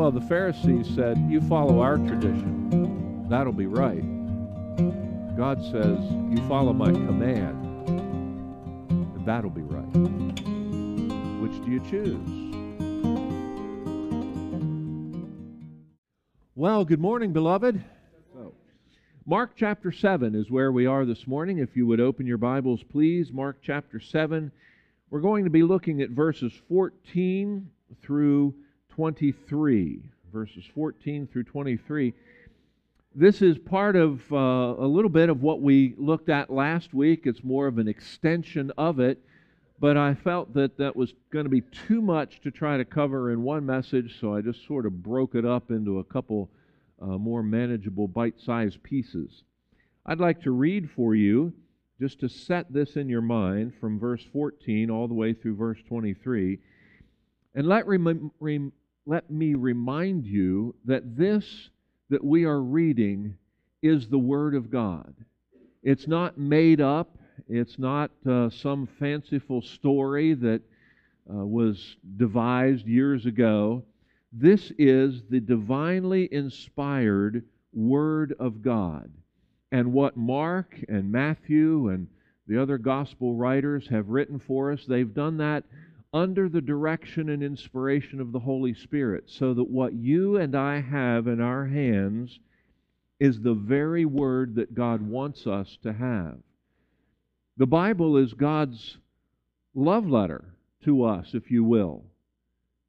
Well, the Pharisees said, You follow our tradition. That'll be right. God says, You follow my command, and that'll be right. Which do you choose? Well, good morning, beloved. Mark chapter 7 is where we are this morning. If you would open your Bibles, please. Mark chapter 7. We're going to be looking at verses 14 through 23. Verses 14 through 23. This is part of uh, a little bit of what we looked at last week. It's more of an extension of it, but I felt that that was going to be too much to try to cover in one message, so I just sort of broke it up into a couple uh, more manageable bite sized pieces. I'd like to read for you, just to set this in your mind, from verse 14 all the way through verse 23. And let, rem- rem- let me remind you that this that we are reading is the Word of God. It's not made up, it's not uh, some fanciful story that uh, was devised years ago. This is the divinely inspired Word of God. And what Mark and Matthew and the other gospel writers have written for us, they've done that under the direction and inspiration of the Holy Spirit, so that what you and I have in our hands is the very word that God wants us to have. The Bible is God's love letter to us, if you will.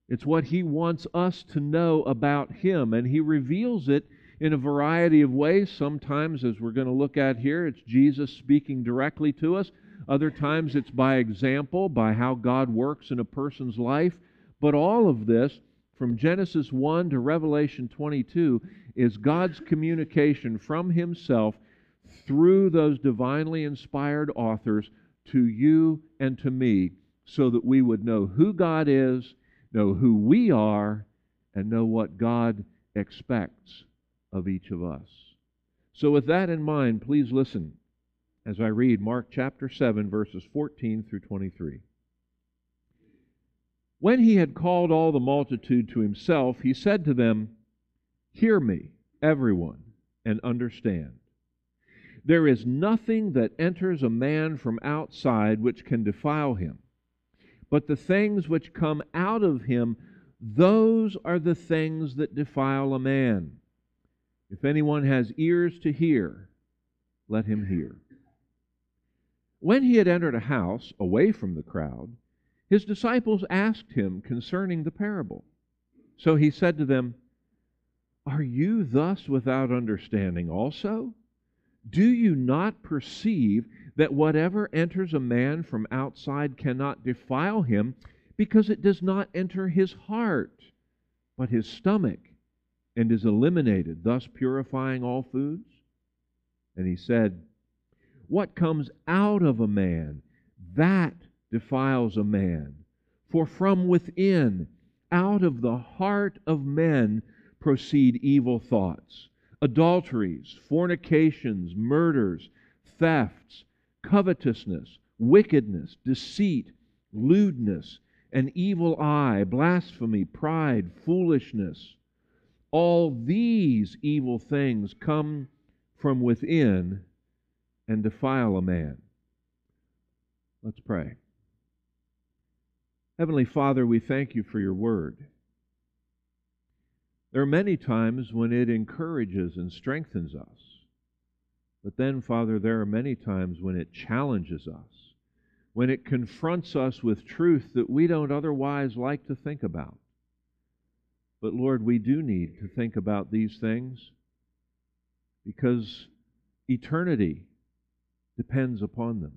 It's what He wants us to know about Him, and He reveals it in a variety of ways. Sometimes, as we're going to look at here, it's Jesus speaking directly to us. Other times it's by example, by how God works in a person's life. But all of this, from Genesis 1 to Revelation 22, is God's communication from Himself through those divinely inspired authors to you and to me so that we would know who God is, know who we are, and know what God expects of each of us. So, with that in mind, please listen as I read Mark chapter 7, verses 14 through 23. When he had called all the multitude to himself, he said to them, Hear me, everyone, and understand. There is nothing that enters a man from outside which can defile him, but the things which come out of him, those are the things that defile a man. If anyone has ears to hear, let him hear. When he had entered a house away from the crowd, his disciples asked him concerning the parable. So he said to them, Are you thus without understanding also? Do you not perceive that whatever enters a man from outside cannot defile him, because it does not enter his heart, but his stomach, and is eliminated, thus purifying all foods? And he said, what comes out of a man, that defiles a man. For from within, out of the heart of men, proceed evil thoughts, adulteries, fornications, murders, thefts, covetousness, wickedness, deceit, lewdness, an evil eye, blasphemy, pride, foolishness. All these evil things come from within and defile a man. Let's pray. Heavenly Father, we thank you for your word. There are many times when it encourages and strengthens us. But then, Father, there are many times when it challenges us, when it confronts us with truth that we don't otherwise like to think about. But Lord, we do need to think about these things because eternity depends upon them.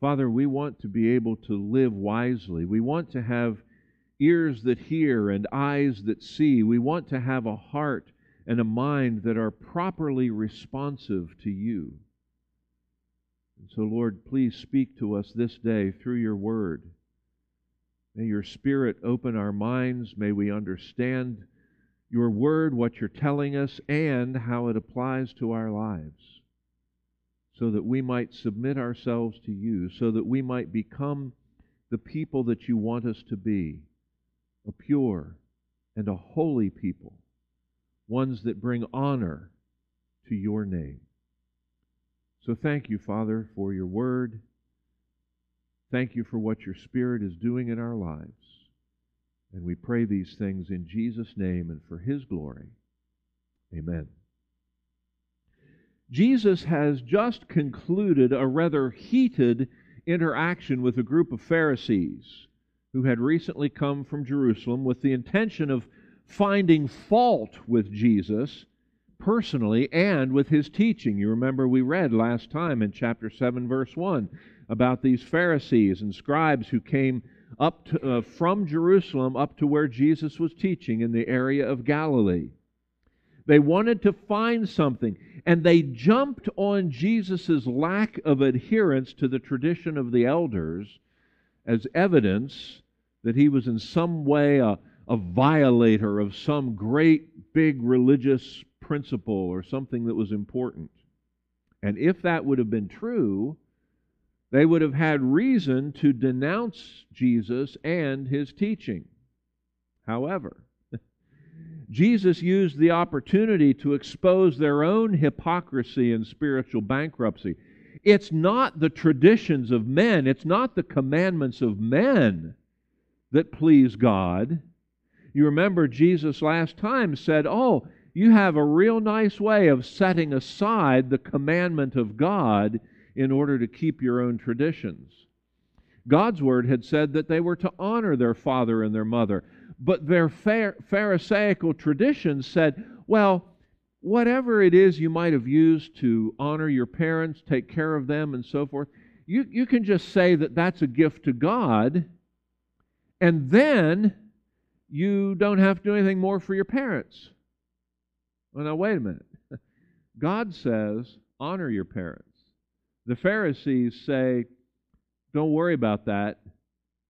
Father, we want to be able to live wisely. We want to have ears that hear and eyes that see. We want to have a heart and a mind that are properly responsive to you. And so, Lord, please speak to us this day through your word. May your Spirit open our minds. May we understand your word, what you're telling us, and how it applies to our lives so that we might submit ourselves to you, so that we might become the people that you want us to be a pure, and a holy people, ones that bring honor to your name. So thank you, Father, for your word. Thank you for what your Spirit is doing in our lives. And we pray these things in Jesus' name and for his glory. Amen. Jesus has just concluded a rather heated interaction with a group of Pharisees who had recently come from Jerusalem with the intention of finding fault with Jesus personally and with his teaching. You remember we read last time in chapter 7, verse 1 about these Pharisees and scribes who came up to, uh, from Jerusalem up to where Jesus was teaching in the area of Galilee. They wanted to find something, and they jumped on Jesus' lack of adherence to the tradition of the elders as evidence that he was in some way a, a violator of some great big religious principle or something that was important. And if that would have been true, they would have had reason to denounce Jesus and his teaching. However, Jesus used the opportunity to expose their own hypocrisy and spiritual bankruptcy. It's not the traditions of men, it's not the commandments of men that please God. You remember Jesus last time said, Oh, you have a real nice way of setting aside the commandment of God in order to keep your own traditions. God's word had said that they were to honor their father and their mother. But their Pharisaical tradition said, well, whatever it is you might have used to honor your parents, take care of them, and so forth, you, you can just say that that's a gift to God, and then you don't have to do anything more for your parents. Well, now, wait a minute. God says, honor your parents. The Pharisees say, don't worry about that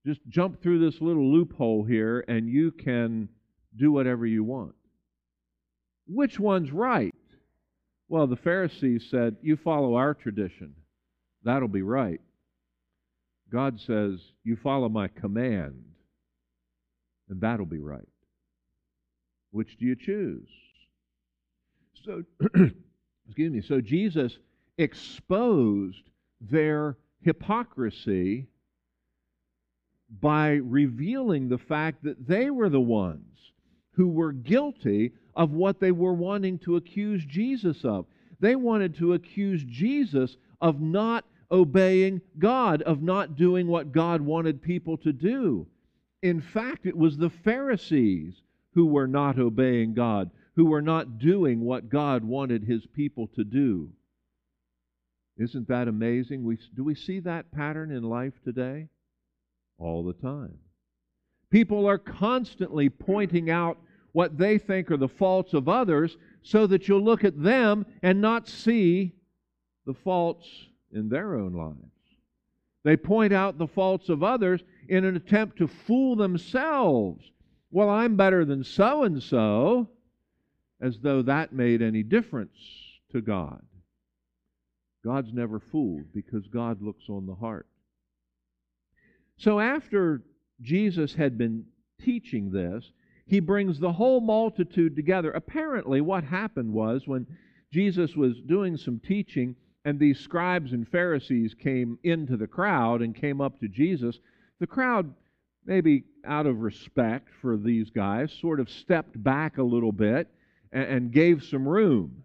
just jump through this little loophole here and you can do whatever you want. Which one's right? Well, the Pharisees said, You follow our tradition. That'll be right. God says, You follow my command, and that'll be right. Which do you choose? So, excuse me. So Jesus exposed their hypocrisy by revealing the fact that they were the ones who were guilty of what they were wanting to accuse Jesus of. They wanted to accuse Jesus of not obeying God, of not doing what God wanted people to do. In fact, it was the Pharisees who were not obeying God, who were not doing what God wanted his people to do. Isn't that amazing? We, do we see that pattern in life today? All the time. People are constantly pointing out what they think are the faults of others so that you'll look at them and not see the faults in their own lives. They point out the faults of others in an attempt to fool themselves. Well, I'm better than so and so, as though that made any difference to God. God's never fooled because God looks on the heart. So after Jesus had been teaching this, he brings the whole multitude together. Apparently, what happened was when Jesus was doing some teaching, and these scribes and Pharisees came into the crowd and came up to Jesus, the crowd, maybe out of respect for these guys, sort of stepped back a little bit and, and gave some room.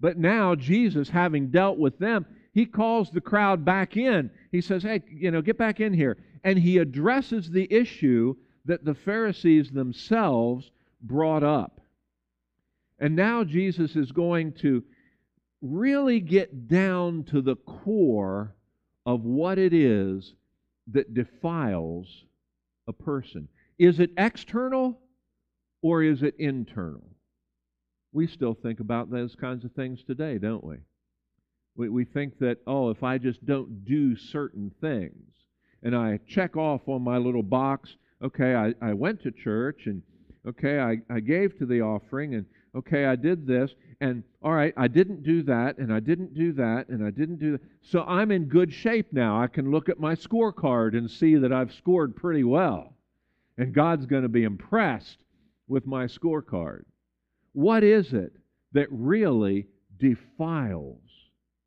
But now, Jesus, having dealt with them, he calls the crowd back in. He says, Hey, you know, get back in here. And he addresses the issue that the Pharisees themselves brought up. And now Jesus is going to really get down to the core of what it is that defiles a person. Is it external or is it internal? We still think about those kinds of things today, don't we? We, we think that, oh, if I just don't do certain things, and I check off on my little box, okay, I, I went to church, and okay, I, I gave to the offering, and okay, I did this, and all right, I didn't do that, and I didn't do that, and I didn't do that. So I'm in good shape now. I can look at my scorecard and see that I've scored pretty well. And God's going to be impressed with my scorecard. What is it that really defiles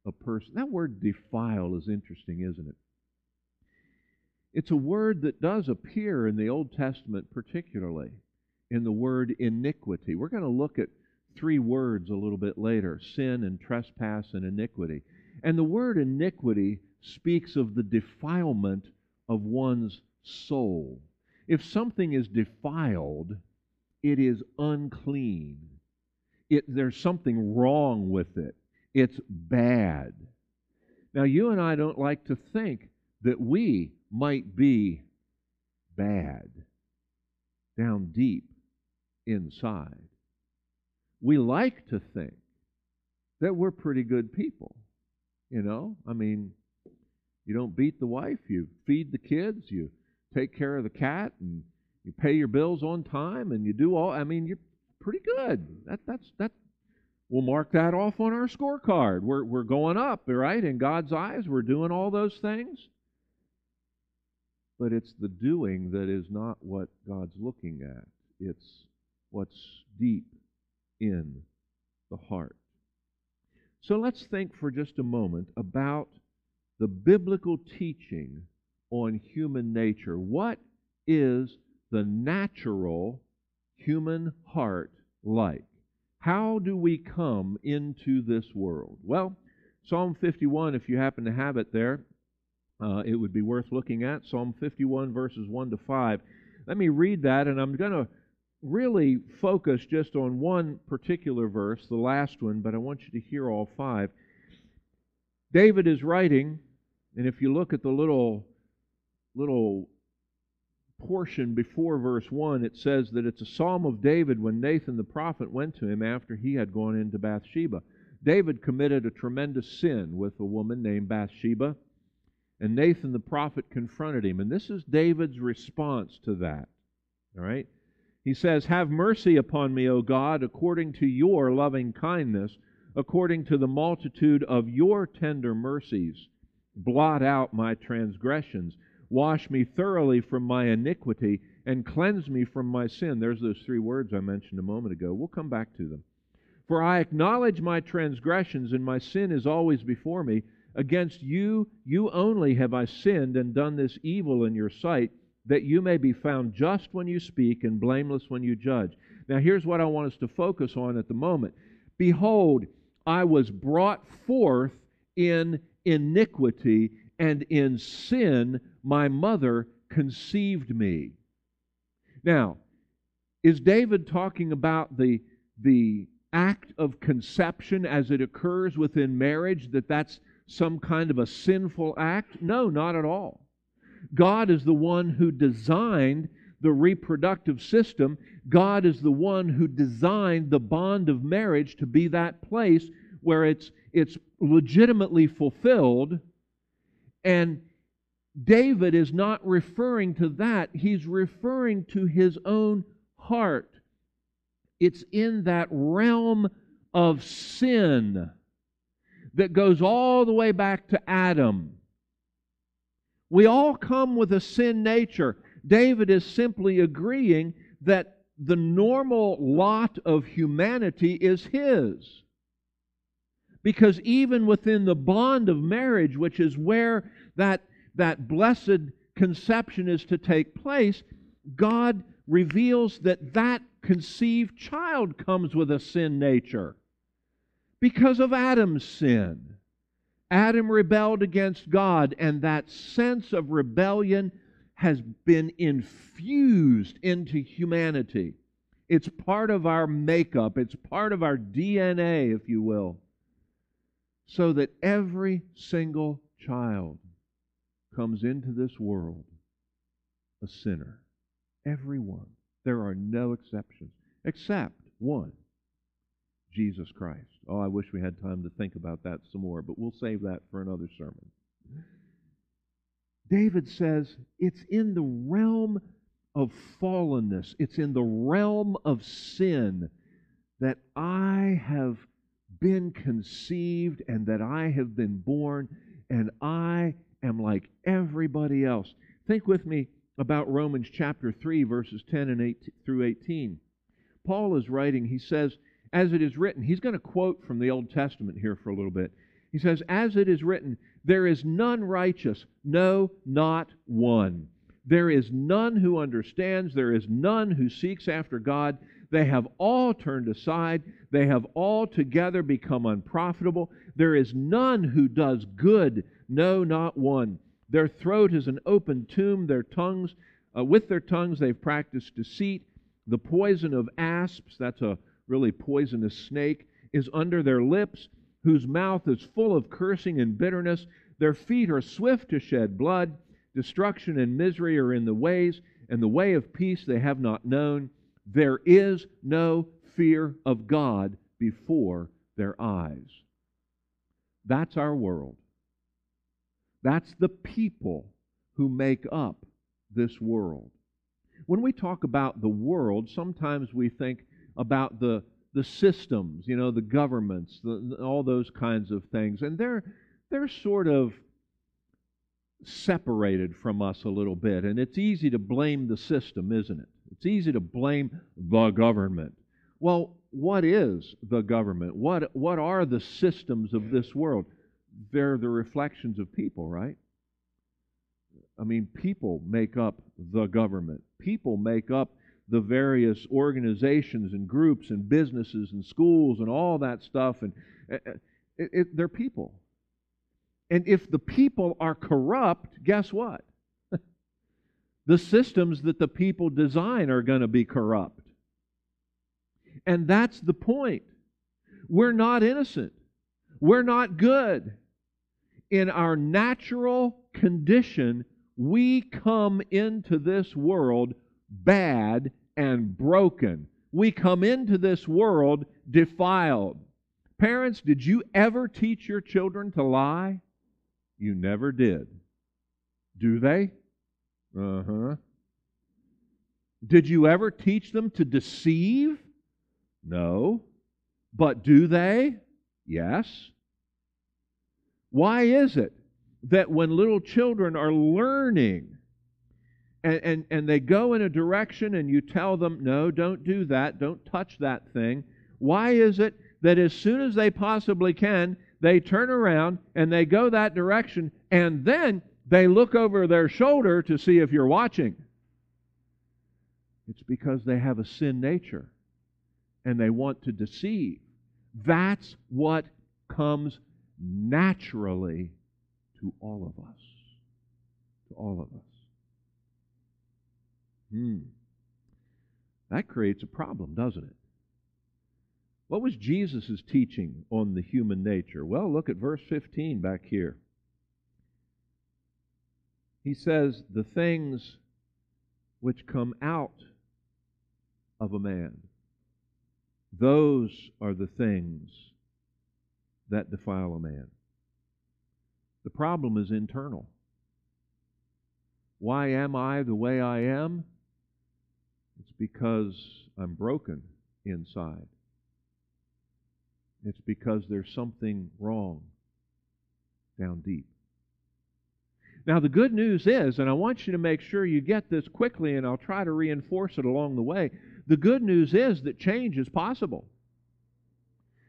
a person? That word defile is interesting, isn't it? It's a word that does appear in the Old Testament, particularly in the word iniquity. We're going to look at three words a little bit later sin and trespass and iniquity. And the word iniquity speaks of the defilement of one's soul. If something is defiled, it is unclean. It, there's something wrong with it. It's bad. Now, you and I don't like to think that we might be bad down deep inside. We like to think that we're pretty good people. You know, I mean, you don't beat the wife, you feed the kids, you take care of the cat, and you pay your bills on time, and you do all. I mean, you're pretty good. That that's that. We'll mark that off on our scorecard. We're we're going up, right? In God's eyes, we're doing all those things. But it's the doing that is not what God's looking at. It's what's deep in the heart. So let's think for just a moment about the biblical teaching on human nature. What is the natural human heart like? How do we come into this world? Well, Psalm 51, if you happen to have it there, uh, it would be worth looking at. Psalm 51, verses 1 to 5. Let me read that, and I'm going to really focus just on one particular verse, the last one, but I want you to hear all five. David is writing, and if you look at the little little portion before verse 1, it says that it's a psalm of David when Nathan the prophet went to him after he had gone into Bathsheba. David committed a tremendous sin with a woman named Bathsheba, and Nathan the prophet confronted him. And this is David's response to that. All right? He says, Have mercy upon me, O God, according to your loving kindness, according to the multitude of your tender mercies. Blot out my transgressions. Wash me thoroughly from my iniquity and cleanse me from my sin. There's those three words I mentioned a moment ago. We'll come back to them. For I acknowledge my transgressions, and my sin is always before me. Against you, you only have I sinned and done this evil in your sight that you may be found just when you speak and blameless when you judge. Now, here's what I want us to focus on at the moment. Behold, I was brought forth in iniquity, and in sin my mother conceived me. Now, is David talking about the, the act of conception as it occurs within marriage, that that's some kind of a sinful act? No, not at all. God is the one who designed the reproductive system. God is the one who designed the bond of marriage to be that place where it's, it's legitimately fulfilled. And David is not referring to that, he's referring to his own heart. It's in that realm of sin that goes all the way back to Adam we all come with a sin nature. David is simply agreeing that the normal lot of humanity is his. Because even within the bond of marriage, which is where that, that blessed conception is to take place, God reveals that that conceived child comes with a sin nature because of Adam's sin. Adam rebelled against God, and that sense of rebellion has been infused into humanity. It's part of our makeup, it's part of our DNA, if you will, so that every single child comes into this world a sinner. Everyone. There are no exceptions, except one Jesus Christ. Oh, I wish we had time to think about that some more, but we'll save that for another sermon. David says it's in the realm of fallenness, it's in the realm of sin that I have been conceived and that I have been born, and I am like everybody else. Think with me about Romans chapter 3, verses 10 and 8 through 18. Paul is writing, he says, as it is written, he's going to quote from the Old Testament here for a little bit. He says, As it is written, there is none righteous, no, not one. There is none who understands, there is none who seeks after God. They have all turned aside, they have all together become unprofitable. There is none who does good, no, not one. Their throat is an open tomb, their tongues, uh, with their tongues they've practiced deceit. The poison of asps, that's a really poisonous snake, is under their lips whose mouth is full of cursing and bitterness. Their feet are swift to shed blood. Destruction and misery are in the ways, and the way of peace they have not known. There is no fear of God before their eyes. That's our world. That's the people who make up this world. When we talk about the world, sometimes we think about the the systems, you know, the governments, the, all those kinds of things. And they're, they're sort of separated from us a little bit. And it's easy to blame the system, isn't it? It's easy to blame the government. Well, what is the government? What, what are the systems of this world? They're the reflections of people, right? I mean, people make up the government. People make up the various organizations and groups and businesses and schools and all that stuff. And uh, uh, it, it, they're people. And if the people are corrupt, guess what? The systems that the people design are going to be corrupt. And that's the point. We're not innocent. We're not good. In our natural condition, we come into this world bad and broken. We come into this world defiled. Parents, did you ever teach your children to lie? You never did. Do they? Uh huh. Did you ever teach them to deceive? No. But do they? Yes. Why is it that when little children are learning and, and, and they go in a direction and you tell them, no, don't do that, don't touch that thing, why is it that as soon as they possibly can, they turn around and they go that direction and then they look over their shoulder to see if you're watching? It's because they have a sin nature and they want to deceive. That's what comes naturally to all of us. To all of us. Hmm. That creates a problem, doesn't it? What was Jesus' teaching on the human nature? Well, look at verse 15 back here. He says, The things which come out of a man, those are the things that defile a man. The problem is internal. Why am I the way I am? It's because I'm broken inside. It's because there's something wrong down deep. Now, the good news is, and I want you to make sure you get this quickly, and I'll try to reinforce it along the way. The good news is that change is possible.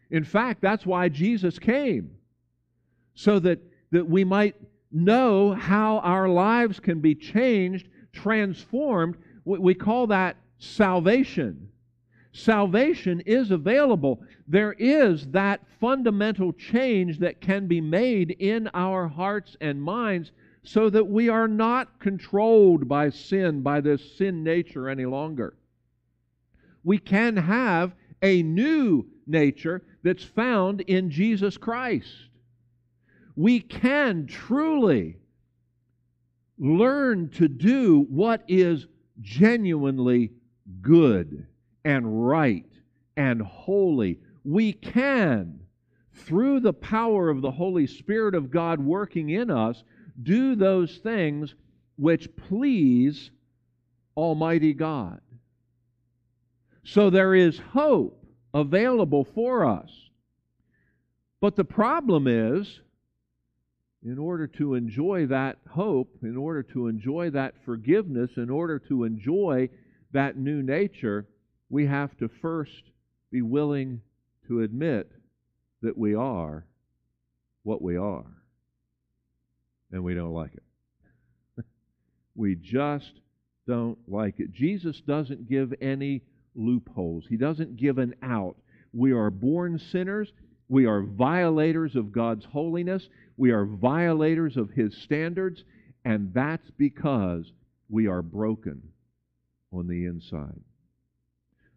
In fact, that's why Jesus came, so that, that we might know how our lives can be changed, transformed, we call that salvation. Salvation is available. There is that fundamental change that can be made in our hearts and minds so that we are not controlled by sin, by this sin nature any longer. We can have a new nature that's found in Jesus Christ. We can truly learn to do what is genuinely good and right and holy. We can, through the power of the Holy Spirit of God working in us, do those things which please Almighty God. So there is hope available for us. But the problem is, in order to enjoy that hope, in order to enjoy that forgiveness, in order to enjoy that new nature, we have to first be willing to admit that we are what we are. And we don't like it. we just don't like it. Jesus doesn't give any loopholes, He doesn't give an out. We are born sinners. We are violators of God's holiness. We are violators of His standards. And that's because we are broken on the inside.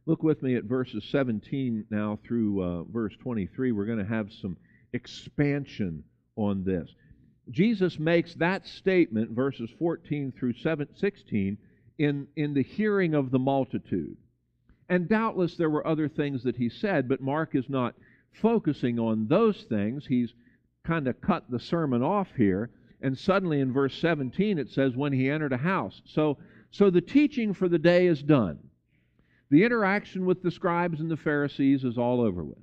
Look with me at verses 17 now through uh, verse 23. We're going to have some expansion on this. Jesus makes that statement, verses 14 through 16, in, in the hearing of the multitude. And doubtless there were other things that he said, but Mark is not focusing on those things. He's kind of cut the sermon off here. And suddenly in verse 17 it says, when he entered a house. So, so the teaching for the day is done. The interaction with the scribes and the Pharisees is all over with.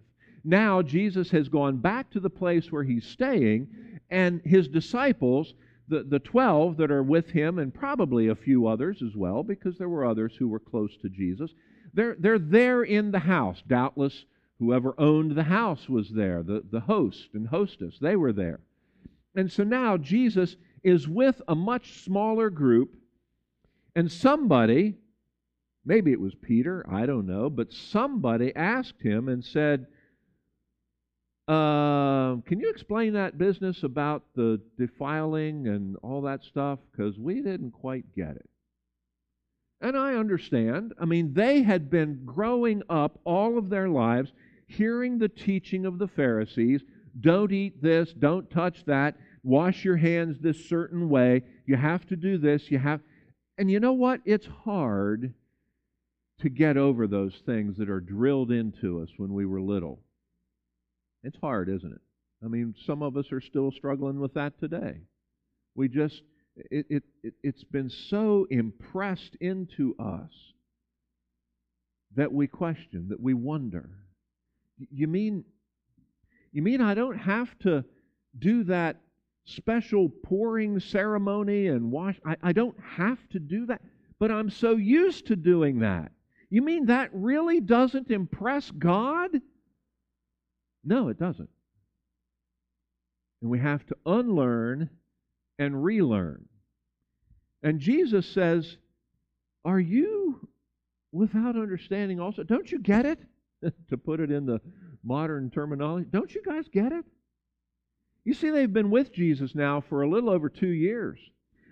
Now Jesus has gone back to the place where he's staying, and his disciples, the, the 12 that are with him, and probably a few others as well, because there were others who were close to Jesus, they're, they're there in the house. Doubtless, whoever owned the house was there, the, the host and hostess, they were there. And so now Jesus is with a much smaller group, and somebody, maybe it was Peter, I don't know, but somebody asked him and said, uh, Can you explain that business about the defiling and all that stuff? Because we didn't quite get it. And I understand. I mean, they had been growing up all of their lives hearing the teaching of the Pharisees don't eat this, don't touch that, wash your hands this certain way, you have to do this, you have. And you know what? It's hard to get over those things that are drilled into us when we were little. It's hard, isn't it? I mean, some of us are still struggling with that today. We just, it, it, it, it's been so impressed into us that we question, that we wonder. You mean, you mean I don't have to do that special pouring ceremony and wash? I, I don't have to do that, but I'm so used to doing that. You mean that really doesn't impress God? No, it doesn't. And we have to unlearn and relearn. And Jesus says, Are you without understanding also? Don't you get it? to put it in the modern terminology, don't you guys get it? You see, they've been with Jesus now for a little over two years.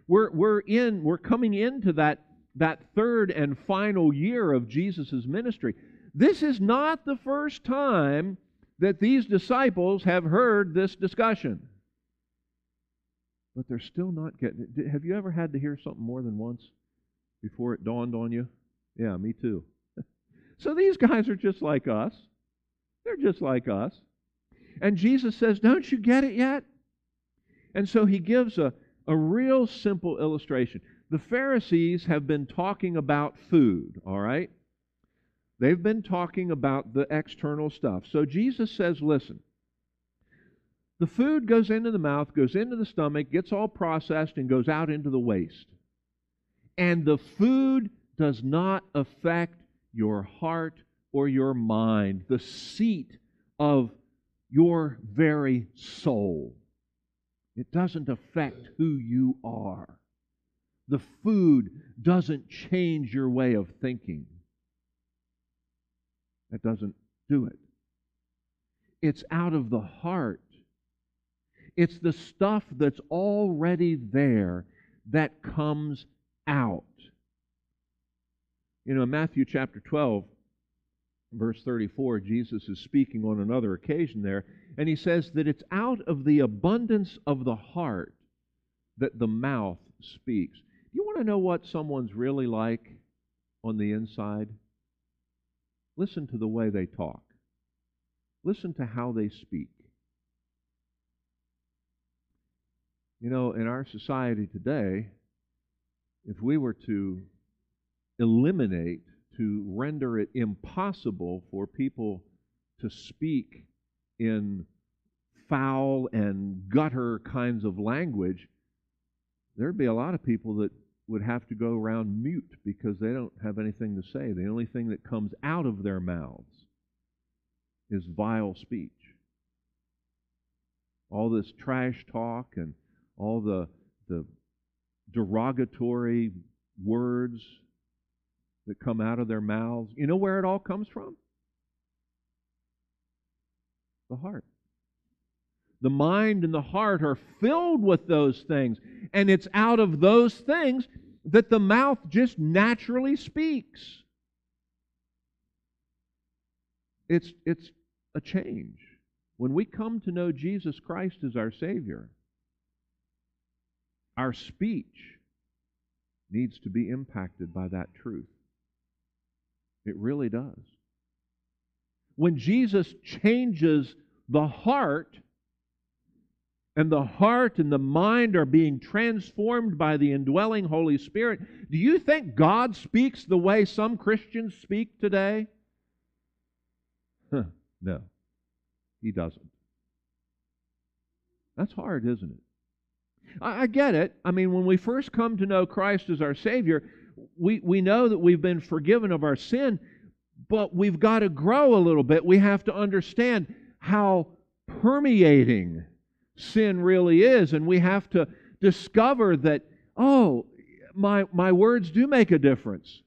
We're, we're in, we're coming into that, that third and final year of Jesus' ministry. This is not the first time that these disciples have heard this discussion. But they're still not getting it. Have you ever had to hear something more than once before it dawned on you? Yeah, me too. so these guys are just like us. They're just like us. And Jesus says, Don't you get it yet? And so he gives a, a real simple illustration. The Pharisees have been talking about food, all right? They've been talking about the external stuff. So Jesus says, listen, the food goes into the mouth, goes into the stomach, gets all processed, and goes out into the waste. And the food does not affect your heart or your mind, the seat of your very soul. It doesn't affect who you are. The food doesn't change your way of thinking. That doesn't do it. It's out of the heart. It's the stuff that's already there that comes out. You know, in Matthew chapter 12, verse 34, Jesus is speaking on another occasion there, and he says that it's out of the abundance of the heart that the mouth speaks. Do you want to know what someone's really like on the inside? Listen to the way they talk. Listen to how they speak. You know, in our society today, if we were to eliminate, to render it impossible for people to speak in foul and gutter kinds of language, there'd be a lot of people that would have to go around mute because they don't have anything to say. The only thing that comes out of their mouths is vile speech. All this trash talk and all the, the derogatory words that come out of their mouths. You know where it all comes from? The heart. The mind and the heart are filled with those things. And it's out of those things that the mouth just naturally speaks. It's, it's a change. When we come to know Jesus Christ as our Savior, our speech needs to be impacted by that truth. It really does. When Jesus changes the heart, and the heart and the mind are being transformed by the indwelling Holy Spirit, do you think God speaks the way some Christians speak today? Huh, no, He doesn't. That's hard, isn't it? I, I get it. I mean, when we first come to know Christ as our Savior, we, we know that we've been forgiven of our sin, but we've got to grow a little bit. We have to understand how permeating sin really is, and we have to discover that, oh, my, my words do make a difference.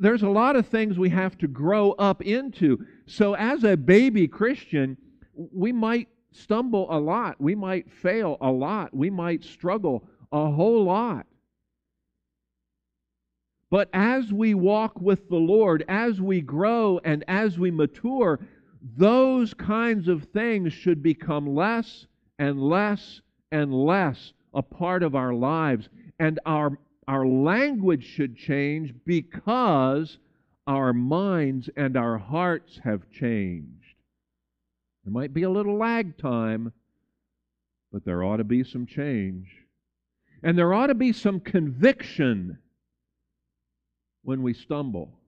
There's a lot of things we have to grow up into. So, as a baby Christian, we might stumble a lot. We might fail a lot. We might struggle a whole lot. But as we walk with the Lord, as we grow and as we mature, those kinds of things should become less and less and less a part of our lives. And our, our language should change because our minds and our hearts have changed. There might be a little lag time, but there ought to be some change. And there ought to be some conviction when we stumble.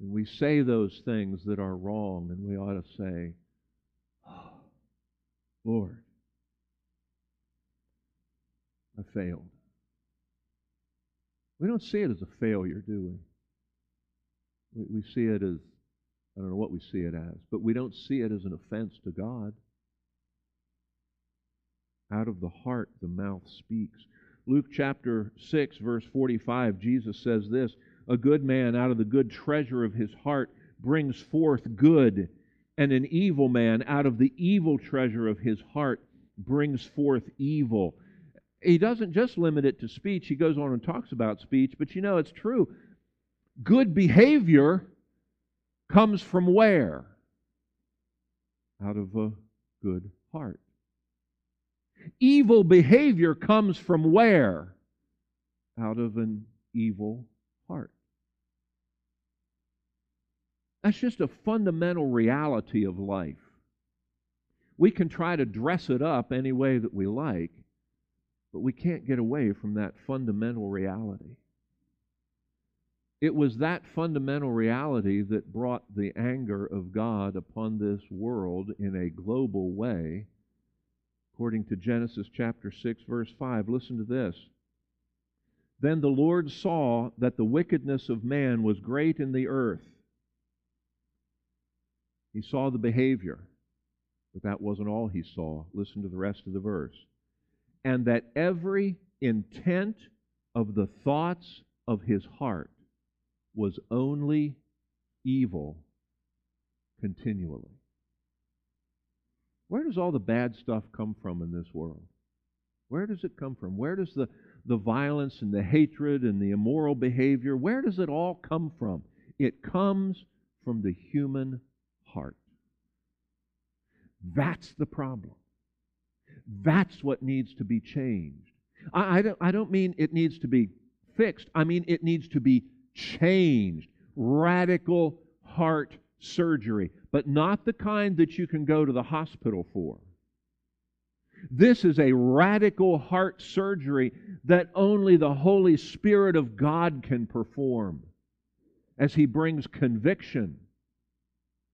And we say those things that are wrong, and we ought to say, Lord, I failed. We don't see it as a failure, do we? We, we see it as, I don't know what we see it as, but we don't see it as an offense to God. Out of the heart, the mouth speaks. Luke chapter 6, verse 45, Jesus says this A good man out of the good treasure of his heart brings forth good, and an evil man out of the evil treasure of his heart brings forth evil. He doesn't just limit it to speech, he goes on and talks about speech, but you know, it's true. Good behavior comes from where? Out of a good heart. Evil behavior comes from where? Out of an evil heart. That's just a fundamental reality of life. We can try to dress it up any way that we like, but we can't get away from that fundamental reality. It was that fundamental reality that brought the anger of God upon this world in a global way according to Genesis chapter 6, verse 5. Listen to this. Then the Lord saw that the wickedness of man was great in the earth. He saw the behavior, but that wasn't all he saw. Listen to the rest of the verse. And that every intent of the thoughts of his heart was only evil continually. Where does all the bad stuff come from in this world? Where does it come from? Where does the, the violence and the hatred and the immoral behavior, where does it all come from? It comes from the human heart. That's the problem. That's what needs to be changed. I, I, don't, I don't mean it needs to be fixed, I mean it needs to be changed. Radical heart surgery, but not the kind that you can go to the hospital for. This is a radical heart surgery that only the Holy Spirit of God can perform as He brings conviction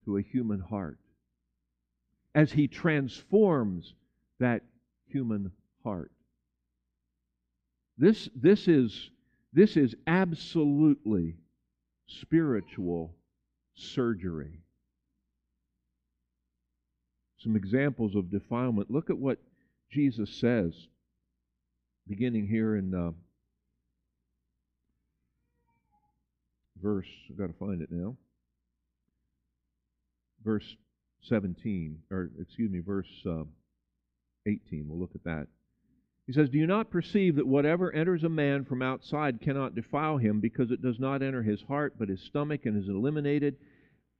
to a human heart, as He transforms that human heart. This, this, is, this is absolutely spiritual surgery. Some examples of defilement. Look at what Jesus says, beginning here in uh, verse, I've got to find it now. Verse 17, or excuse me, verse uh, 18. We'll look at that. He says, Do you not perceive that whatever enters a man from outside cannot defile him, because it does not enter his heart, but his stomach, and is eliminated?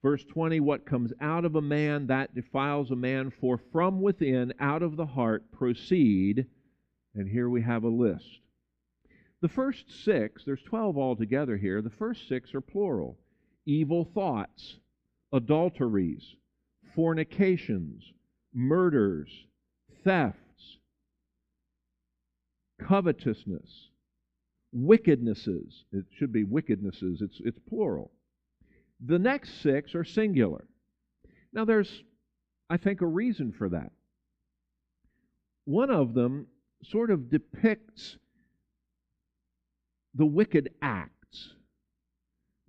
Verse 20 What comes out of a man, that defiles a man, for from within, out of the heart, proceed. And here we have a list. The first six, there's 12 altogether here, the first six are plural evil thoughts, adulteries, fornications, murders, thefts, covetousness, wickednesses. It should be wickednesses, it's, it's plural. The next six are singular. Now, there's, I think, a reason for that. One of them sort of depicts the wicked acts,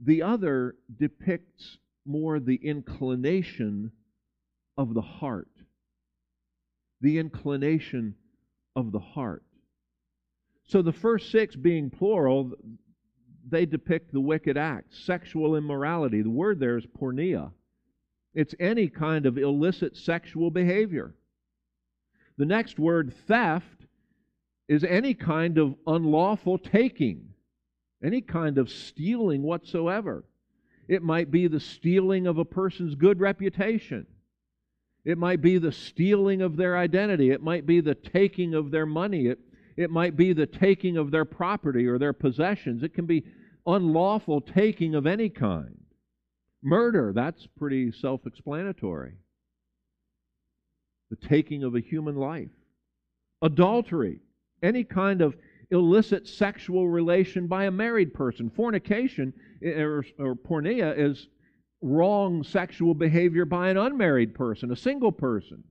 the other depicts more the inclination of the heart. The inclination of the heart. So the first six being plural, they depict the wicked acts, sexual immorality. The word there is porneia. It's any kind of illicit sexual behavior. The next word, theft, is any kind of unlawful taking, any kind of stealing whatsoever. It might be the stealing of a person's good reputation. It might be the stealing of their identity. It might be the taking of their money. It it might be the taking of their property or their possessions. It can be unlawful taking of any kind. Murder, that's pretty self explanatory. The taking of a human life. Adultery, any kind of illicit sexual relation by a married person. Fornication or, or porneia is wrong sexual behavior by an unmarried person, a single person.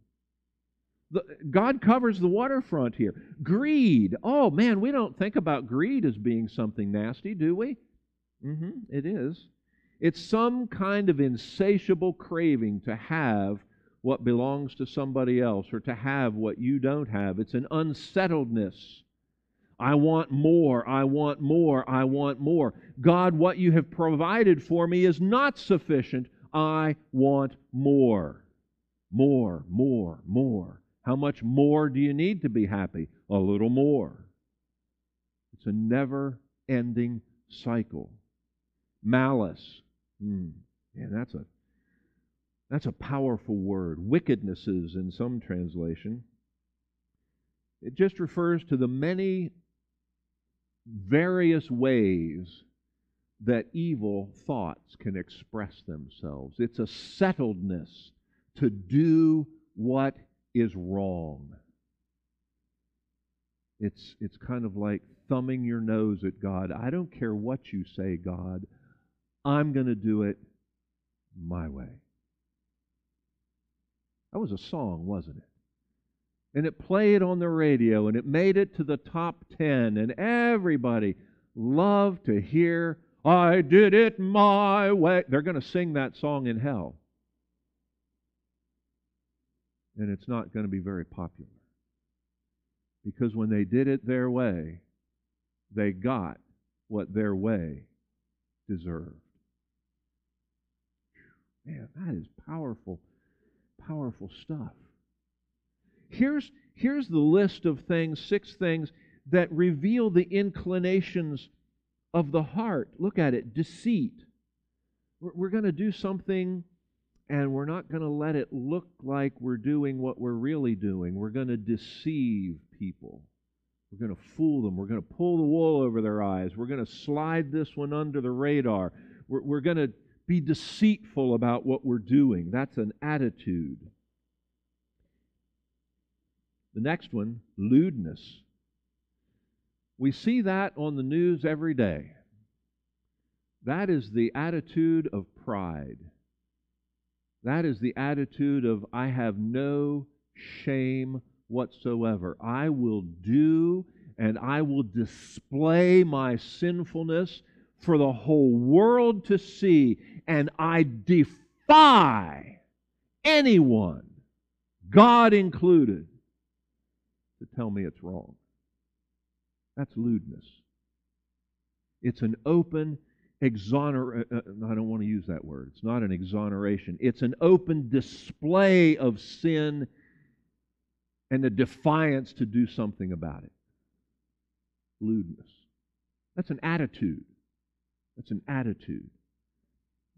The, God covers the waterfront here. Greed. Oh, man, we don't think about greed as being something nasty, do we? Mm-hmm, it is. It's some kind of insatiable craving to have what belongs to somebody else or to have what you don't have. It's an unsettledness. I want more, I want more, I want more. God, what you have provided for me is not sufficient. I want more. More, more, more. How much more do you need to be happy? A little more. It's a never ending cycle. Malice. Hmm. Man, that's a that's a powerful word. Wickednesses in some translation. It just refers to the many various ways that evil thoughts can express themselves. It's a settledness to do what is wrong. It's, it's kind of like thumbing your nose at God. I don't care what you say, God. I'm going to do it my way. That was a song, wasn't it? And it played on the radio and it made it to the top 10, and everybody loved to hear, I did it my way. They're going to sing that song in hell and it's not going to be very popular. Because when they did it their way, they got what their way deserved. Man, that is powerful, powerful stuff. Here's, here's the list of things, six things that reveal the inclinations of the heart. Look at it deceit. We're, we're going to do something and we're not going to let it look like we're doing what we're really doing. We're going to deceive people. We're going to fool them. We're going to pull the wool over their eyes. We're going to slide this one under the radar. We're, we're going to be deceitful about what we're doing. That's an attitude. The next one, lewdness. We see that on the news every day. That is the attitude of pride. That is the attitude of, I have no shame whatsoever. I will do and I will display my sinfulness for the whole world to see, and I defy anyone, God included, to tell me it's wrong. That's lewdness. It's an open exoner uh, uh, I don't want to use that word. It's not an exoneration. It's an open display of sin and a defiance to do something about it. Lewdness. That's an attitude. That's an attitude.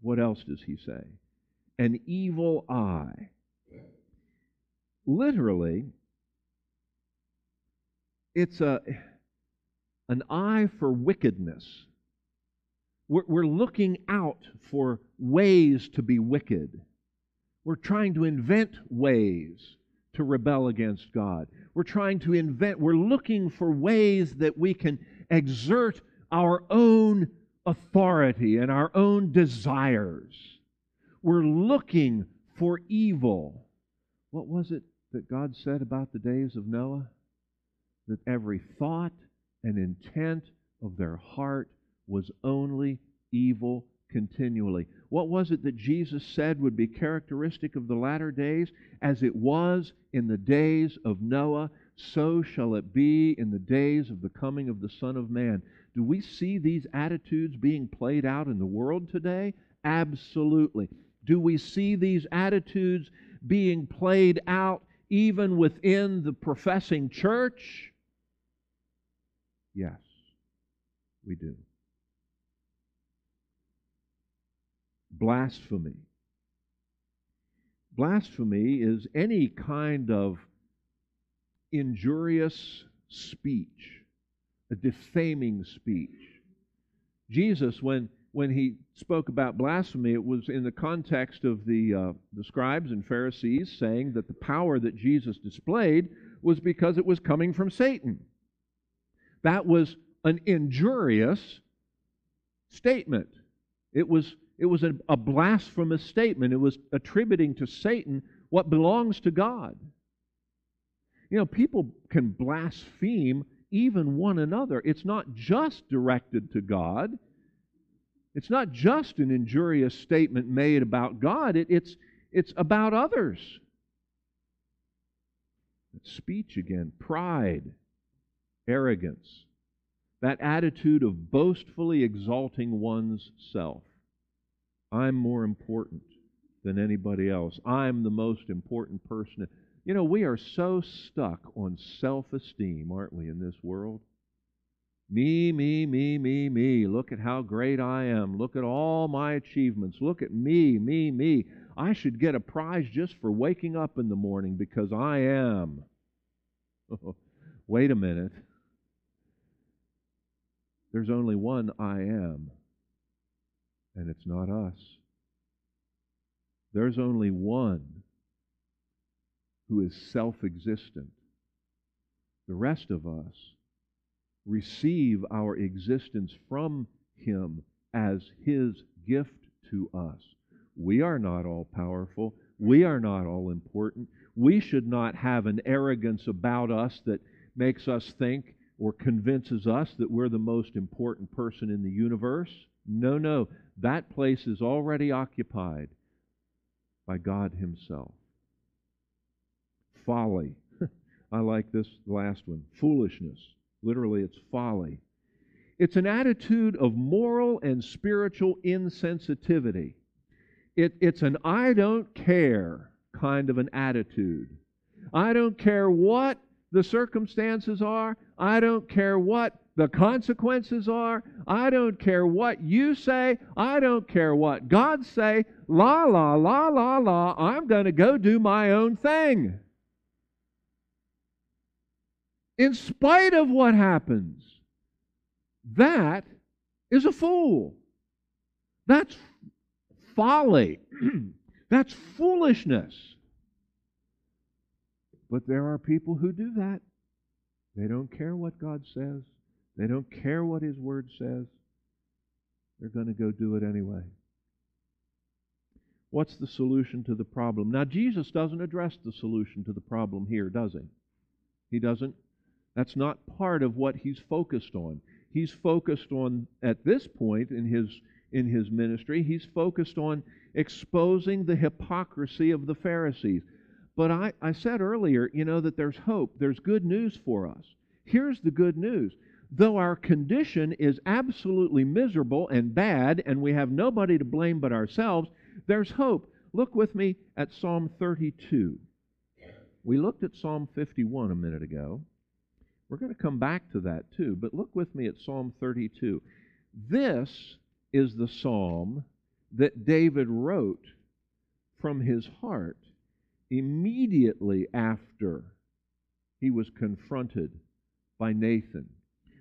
What else does he say? An evil eye. Literally, it's a an eye for wickedness. We're, we're looking out for ways to be wicked. We're trying to invent ways to rebel against God. We're trying to invent, we're looking for ways that we can exert our own authority and our own desires. We're looking for evil. What was it that God said about the days of Noah? That every thought and intent of their heart was only evil continually. What was it that Jesus said would be characteristic of the latter days? As it was in the days of Noah, so shall it be in the days of the coming of the Son of Man. Do we see these attitudes being played out in the world today? Absolutely. Do we see these attitudes being played out even within the professing church? Yes, we do. Blasphemy. Blasphemy is any kind of injurious speech, a defaming speech. Jesus, when, when he spoke about blasphemy, it was in the context of the, uh, the scribes and Pharisees saying that the power that Jesus displayed was because it was coming from Satan. That was an injurious statement. It was, it was a, a blasphemous statement. It was attributing to Satan what belongs to God. You know, people can blaspheme even one another. It's not just directed to God. It's not just an injurious statement made about God. It, it's, it's about others. speech again, pride, arrogance, that attitude of boastfully exalting one's self. I'm more important than anybody else. I'm the most important person. You know, we are so stuck on self esteem, aren't we, in this world? Me, me, me, me, me. Look at how great I am. Look at all my achievements. Look at me, me, me. I should get a prize just for waking up in the morning because I am. Wait a minute. There's only one I am, and it's not us. There's only one who is self existent. The rest of us receive our existence from Him as His gift to us. We are not all powerful. We are not all important. We should not have an arrogance about us that makes us think or convinces us that we're the most important person in the universe. No, no. That place is already occupied by God Himself folly. I like this last one foolishness. Literally, it's folly. It's an attitude of moral and spiritual insensitivity. It, it's an I don't care kind of an attitude. I don't care what the circumstances are. I don't care what the consequences are. I don't care what you say. I don't care what God say. La la la la la. I'm going to go do my own thing in spite of what happens. That is a fool. That's folly. That's foolishness. But there are people who do that. They don't care what God says, they don't care what His Word says. They're going to go do it anyway. What's the solution to the problem? Now, Jesus doesn't address the solution to the problem here, does he? He doesn't That's not part of what he's focused on. He's focused on, at this point in his, in his ministry, he's focused on exposing the hypocrisy of the Pharisees. But I, I said earlier, you know, that there's hope. There's good news for us. Here's the good news. Though our condition is absolutely miserable and bad, and we have nobody to blame but ourselves, there's hope. Look with me at Psalm 32. We looked at Psalm 51 a minute ago. We're going to come back to that too, but look with me at Psalm 32. This is the psalm that David wrote from his heart immediately after he was confronted by Nathan.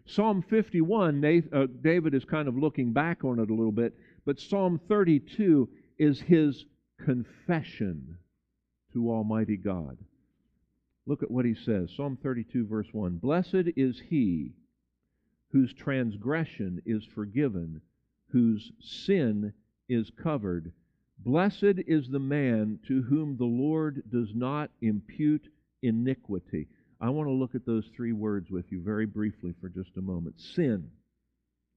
Psalm 51, Nathan, uh, David is kind of looking back on it a little bit, but Psalm 32 is his confession to Almighty God. Look at what he says Psalm 32, verse 1 Blessed is he whose transgression is forgiven, whose sin is covered. Blessed is the man to whom the Lord does not impute iniquity. I want to look at those three words with you very briefly for just a moment. Sin,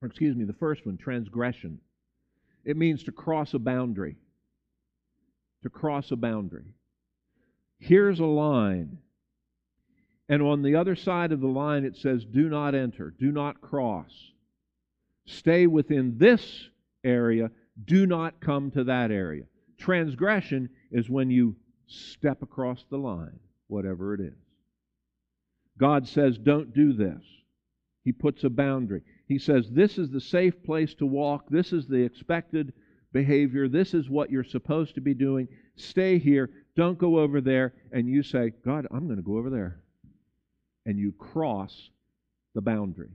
excuse me, the first one, transgression. It means to cross a boundary. To cross a boundary. Here's a line and on the other side of the line, it says, Do not enter, do not cross. Stay within this area, do not come to that area. Transgression is when you step across the line, whatever it is. God says, Don't do this. He puts a boundary. He says, This is the safe place to walk. This is the expected behavior. This is what you're supposed to be doing. Stay here. Don't go over there. And you say, God, I'm going to go over there and you cross the boundary.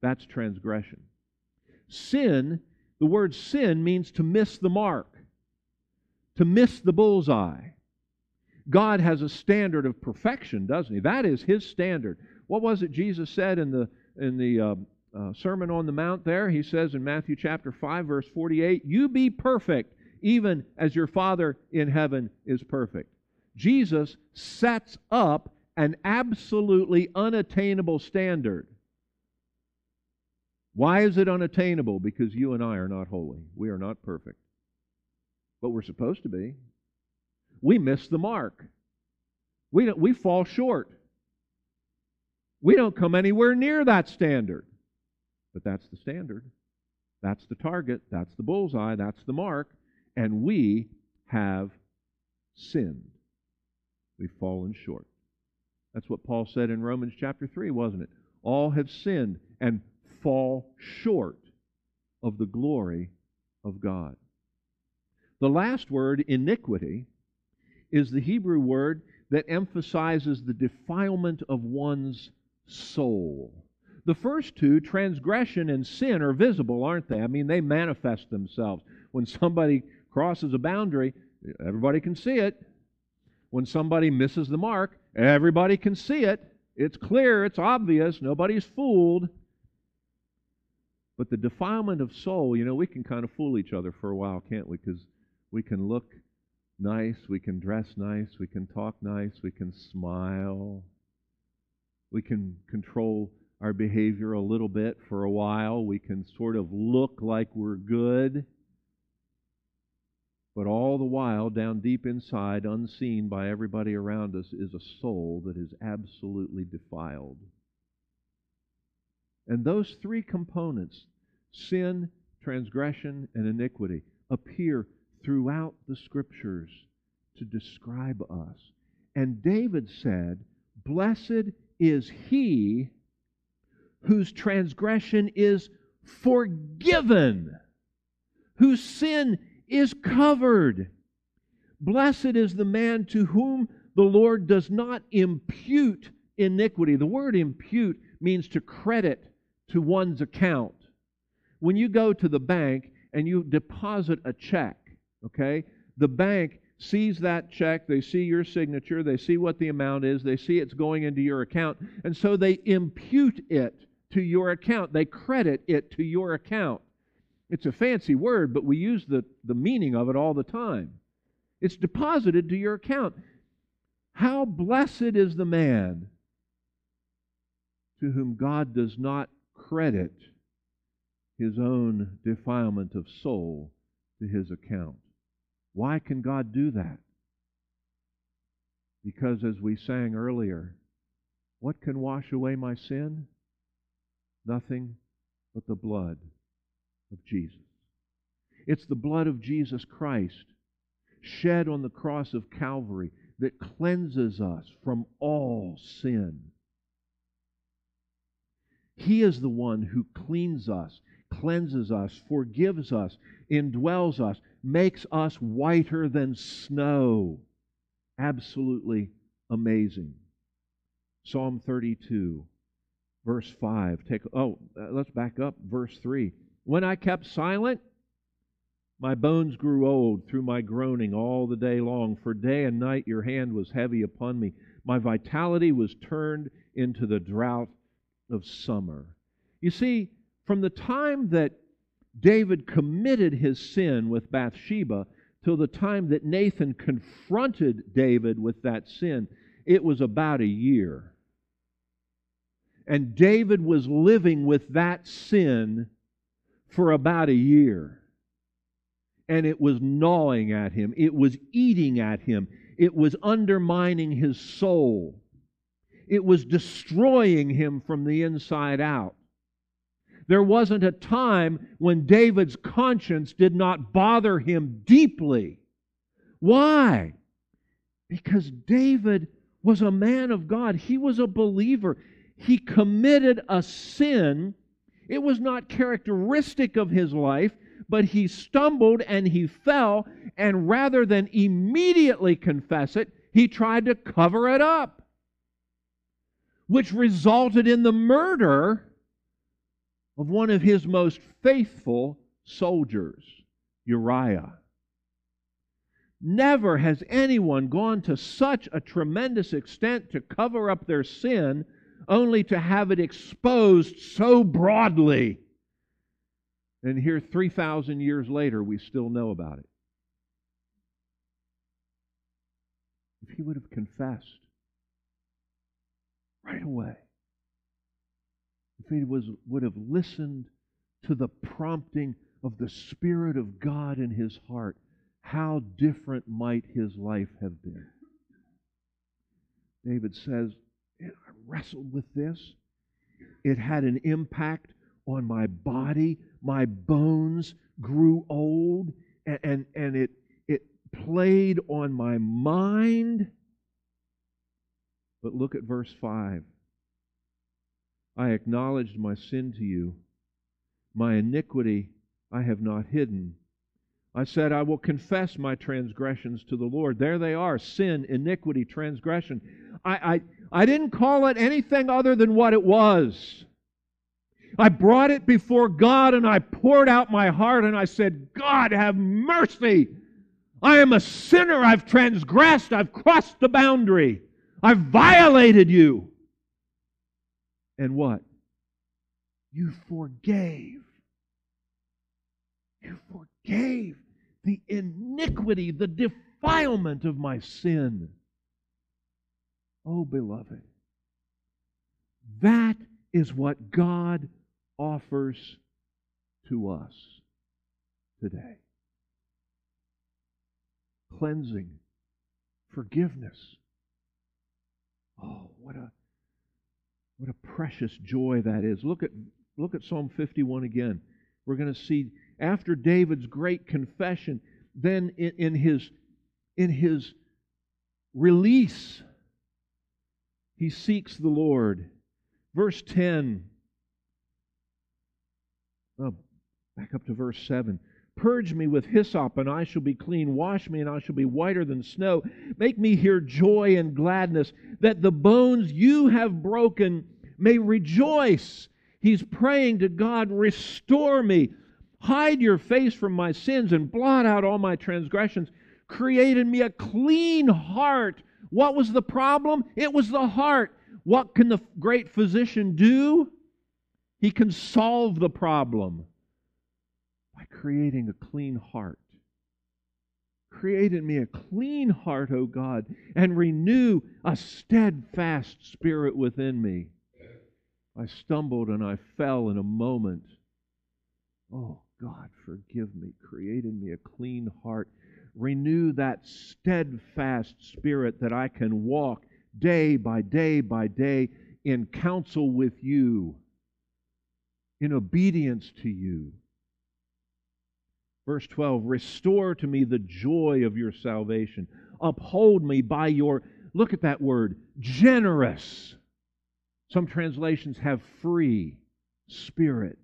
That's transgression. Sin, the word sin means to miss the mark, to miss the bullseye. God has a standard of perfection, doesn't he? That is his standard. What was it Jesus said in the in the uh, uh, Sermon on the Mount there? He says in Matthew chapter 5 verse 48, "You be perfect, even as your Father in heaven is perfect." Jesus sets up an absolutely unattainable standard. Why is it unattainable? Because you and I are not holy. We are not perfect. But we're supposed to be. We miss the mark. We, we fall short. We don't come anywhere near that standard. But that's the standard. That's the target. That's the bullseye. That's the mark. And we have sinned. We've fallen short. That's what Paul said in Romans chapter 3, wasn't it? All have sinned and fall short of the glory of God. The last word, iniquity, is the Hebrew word that emphasizes the defilement of one's soul. The first two, transgression and sin, are visible, aren't they? I mean, they manifest themselves. When somebody crosses a boundary, everybody can see it. When somebody misses the mark, Everybody can see it. It's clear, it's obvious, nobody's fooled. But the defilement of soul, you know, we can kind of fool each other for a while, can't we? Because we can look nice, we can dress nice, we can talk nice, we can smile, we can control our behavior a little bit for a while, we can sort of look like we're good. But all the while, down deep inside, unseen by everybody around us, is a soul that is absolutely defiled. And those three components sin, transgression, and iniquity appear throughout the Scriptures to describe us. And David said, Blessed is he whose transgression is forgiven, whose sin is covered. Blessed is the man to whom the Lord does not impute iniquity. The word impute means to credit to one's account. When you go to the bank and you deposit a check, okay, the bank sees that check, they see your signature, they see what the amount is, they see it's going into your account, and so they impute it to your account. They credit it to your account. It's a fancy word, but we use the, the meaning of it all the time. It's deposited to your account. How blessed is the man to whom God does not credit his own defilement of soul to his account. Why can God do that? Because, as we sang earlier, what can wash away my sin? Nothing but the blood of Jesus. It's the blood of Jesus Christ shed on the cross of Calvary that cleanses us from all sin. He is the one who cleans us, cleanses us, forgives us, indwells us, makes us whiter than snow. Absolutely amazing. Psalm 32, verse 5. Take oh, uh, let's back up verse 3. When I kept silent, my bones grew old through my groaning all the day long, for day and night your hand was heavy upon me. My vitality was turned into the drought of summer. You see, from the time that David committed his sin with Bathsheba till the time that Nathan confronted David with that sin, it was about a year. And David was living with that sin for about a year. And it was gnawing at him, it was eating at him, it was undermining his soul, it was destroying him from the inside out. There wasn't a time when David's conscience did not bother him deeply. Why? Because David was a man of God, he was a believer. He committed a sin it was not characteristic of his life, but he stumbled and he fell, and rather than immediately confess it, he tried to cover it up, which resulted in the murder of one of his most faithful soldiers, Uriah. Never has anyone gone to such a tremendous extent to cover up their sin only to have it exposed so broadly. And here, 3,000 years later, we still know about it. If he would have confessed right away, if he was, would have listened to the prompting of the Spirit of God in his heart, how different might his life have been? David says, I wrestled with this. It had an impact on my body. My bones grew old, and, and, and it, it played on my mind. But look at verse 5. I acknowledged my sin to you. My iniquity I have not hidden. I said, I will confess my transgressions to the Lord. There they are sin, iniquity, transgression. I, I, I didn't call it anything other than what it was. I brought it before God and I poured out my heart and I said, God, have mercy. I am a sinner. I've transgressed. I've crossed the boundary. I've violated you. And what? You forgave. You forgave the iniquity, the defilement of my sin. Oh, beloved, that is what God offers to us today cleansing, forgiveness. Oh, what a what a precious joy that is. Look at look at Psalm 51 again. We're going to see after David's great confession, then in, in his in his release he seeks the Lord. Verse 10. Oh, back up to verse 7. Purge me with hyssop, and I shall be clean. Wash me, and I shall be whiter than snow. Make me hear joy and gladness, that the bones you have broken may rejoice. He's praying to God, Restore me. Hide your face from my sins and blot out all my transgressions. Create in me a clean heart what was the problem? It was the heart. What can the great physician do? He can solve the problem by creating a clean heart. Create in me a clean heart, O God, and renew a steadfast spirit within me. I stumbled and I fell in a moment. Oh, God, forgive me. Create in me a clean heart. Renew that steadfast spirit that I can walk day by day by day in counsel with you, in obedience to you. Verse 12 Restore to me the joy of your salvation. Uphold me by your, look at that word, generous. Some translations have free spirit.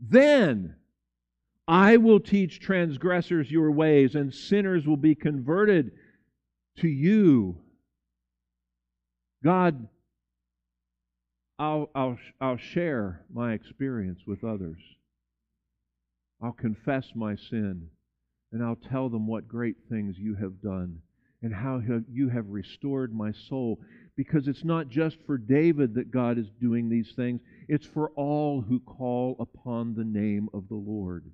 Then I will teach transgressors your ways, and sinners will be converted to you. God, I'll, I'll, I'll share my experience with others. I'll confess my sin and I'll tell them what great things you have done and how you have restored my soul. Because it's not just for David that God is doing these things, it's for all who call upon the name of the Lord.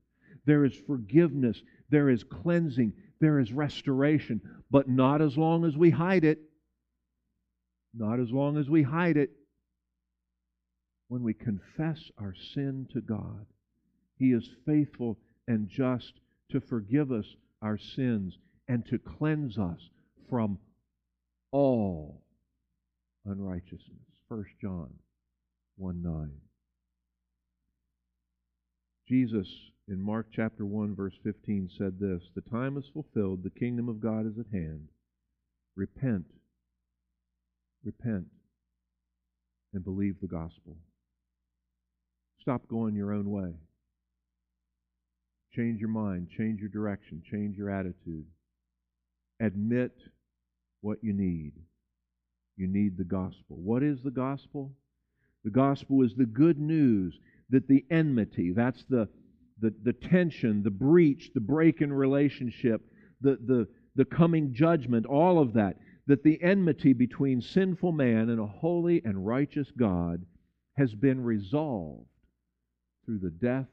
There is forgiveness, there is cleansing, there is restoration, but not as long as we hide it. Not as long as we hide it. When we confess our sin to God, he is faithful and just to forgive us our sins and to cleanse us from all unrighteousness. 1 John 1 9. Jesus in Mark chapter 1 verse 15 said this, "The time is fulfilled, the kingdom of God is at hand. Repent. Repent and believe the gospel." Stop going your own way. Change your mind, change your direction, change your attitude. Admit what you need. You need the gospel. What is the gospel? The gospel is the good news that the enmity, that's the, the, the tension, the breach, the break in relationship, the, the, the coming judgment, all of that, that the enmity between sinful man and a holy and righteous God has been resolved through the death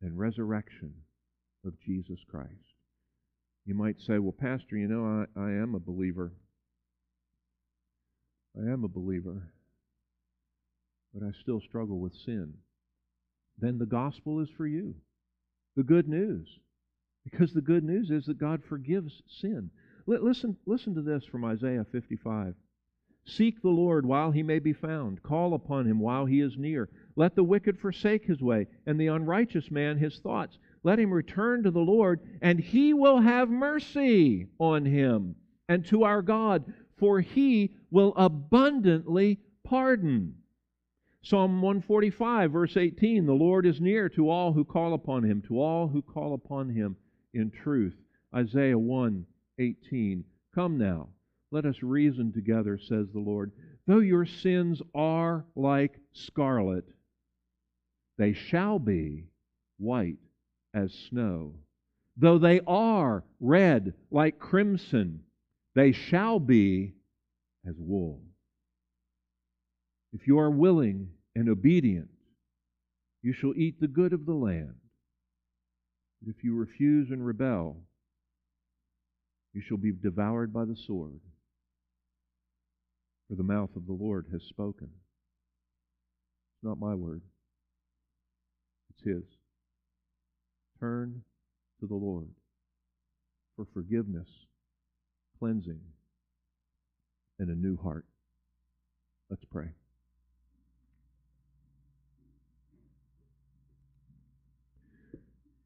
and resurrection of Jesus Christ. You might say, well, Pastor, you know, I, I am a believer. I am a believer, but I still struggle with sin. Then the gospel is for you. The good news. Because the good news is that God forgives sin. listen, listen to this from Isaiah 55. Seek the Lord while he may be found. Call upon him while he is near. Let the wicked forsake his way, and the unrighteous man his thoughts. Let him return to the Lord, and he will have mercy on him and to our God, for he will abundantly pardon. Psalm 145, verse 18 The Lord is near to all who call upon him, to all who call upon him in truth. Isaiah 1 18. Come now, let us reason together, says the Lord. Though your sins are like scarlet, they shall be white as snow. Though they are red like crimson, they shall be as wool. If you are willing and obedient, you shall eat the good of the land. But if you refuse and rebel, you shall be devoured by the sword. For the mouth of the Lord has spoken. It's not my word, it's His. Turn to the Lord for forgiveness, cleansing, and a new heart. Let's pray.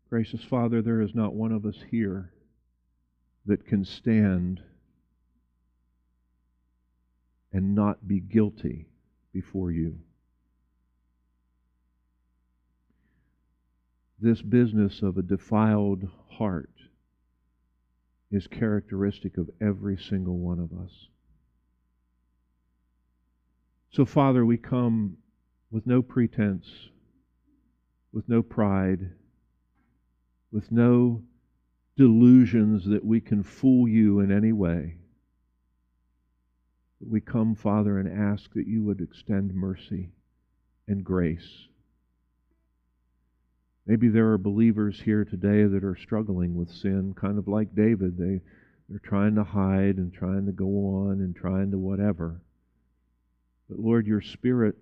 Gracious Father, there is not one of us here that can stand and not be guilty before you. This business of a defiled heart is characteristic of every single one of us. So, Father, we come with no pretense, with no pride, with no delusions that we can fool you in any way. We come, Father, and ask that you would extend mercy and grace Maybe there are believers here today that are struggling with sin, kind of like David. They, they're trying to hide and trying to go on and trying to whatever. But Lord, your Spirit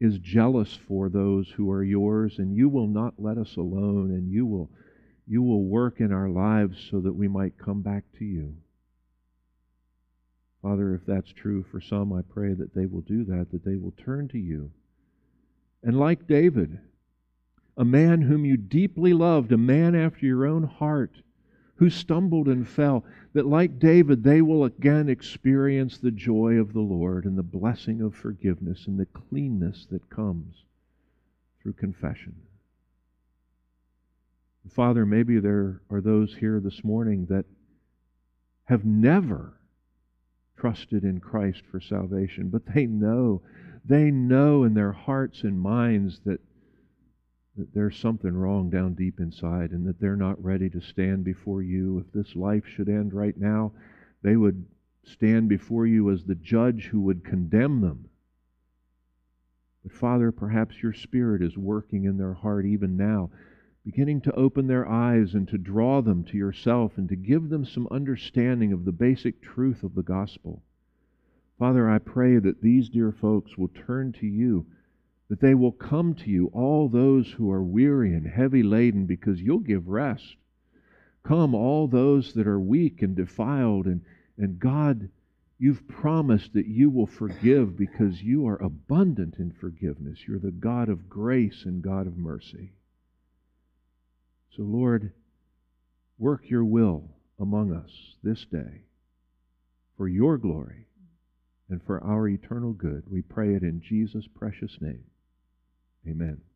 is jealous for those who are yours, and you will not let us alone, and you will, you will work in our lives so that we might come back to you. Father, if that's true for some, I pray that they will do that, that they will turn to you. And like David, a man whom you deeply loved, a man after your own heart, who stumbled and fell, that like David, they will again experience the joy of the Lord and the blessing of forgiveness and the cleanness that comes through confession. Father, maybe there are those here this morning that have never trusted in Christ for salvation, but they know, they know in their hearts and minds that that there's something wrong down deep inside and that they're not ready to stand before you. If this life should end right now, they would stand before you as the judge who would condemn them. But Father, perhaps your Spirit is working in their heart even now, beginning to open their eyes and to draw them to yourself and to give them some understanding of the basic truth of the gospel. Father, I pray that these dear folks will turn to you that they will come to you, all those who are weary and heavy laden, because you'll give rest. Come, all those that are weak and defiled, and, and God, you've promised that you will forgive because you are abundant in forgiveness. You're the God of grace and God of mercy. So, Lord, work your will among us this day for your glory and for our eternal good. We pray it in Jesus' precious name. Amen.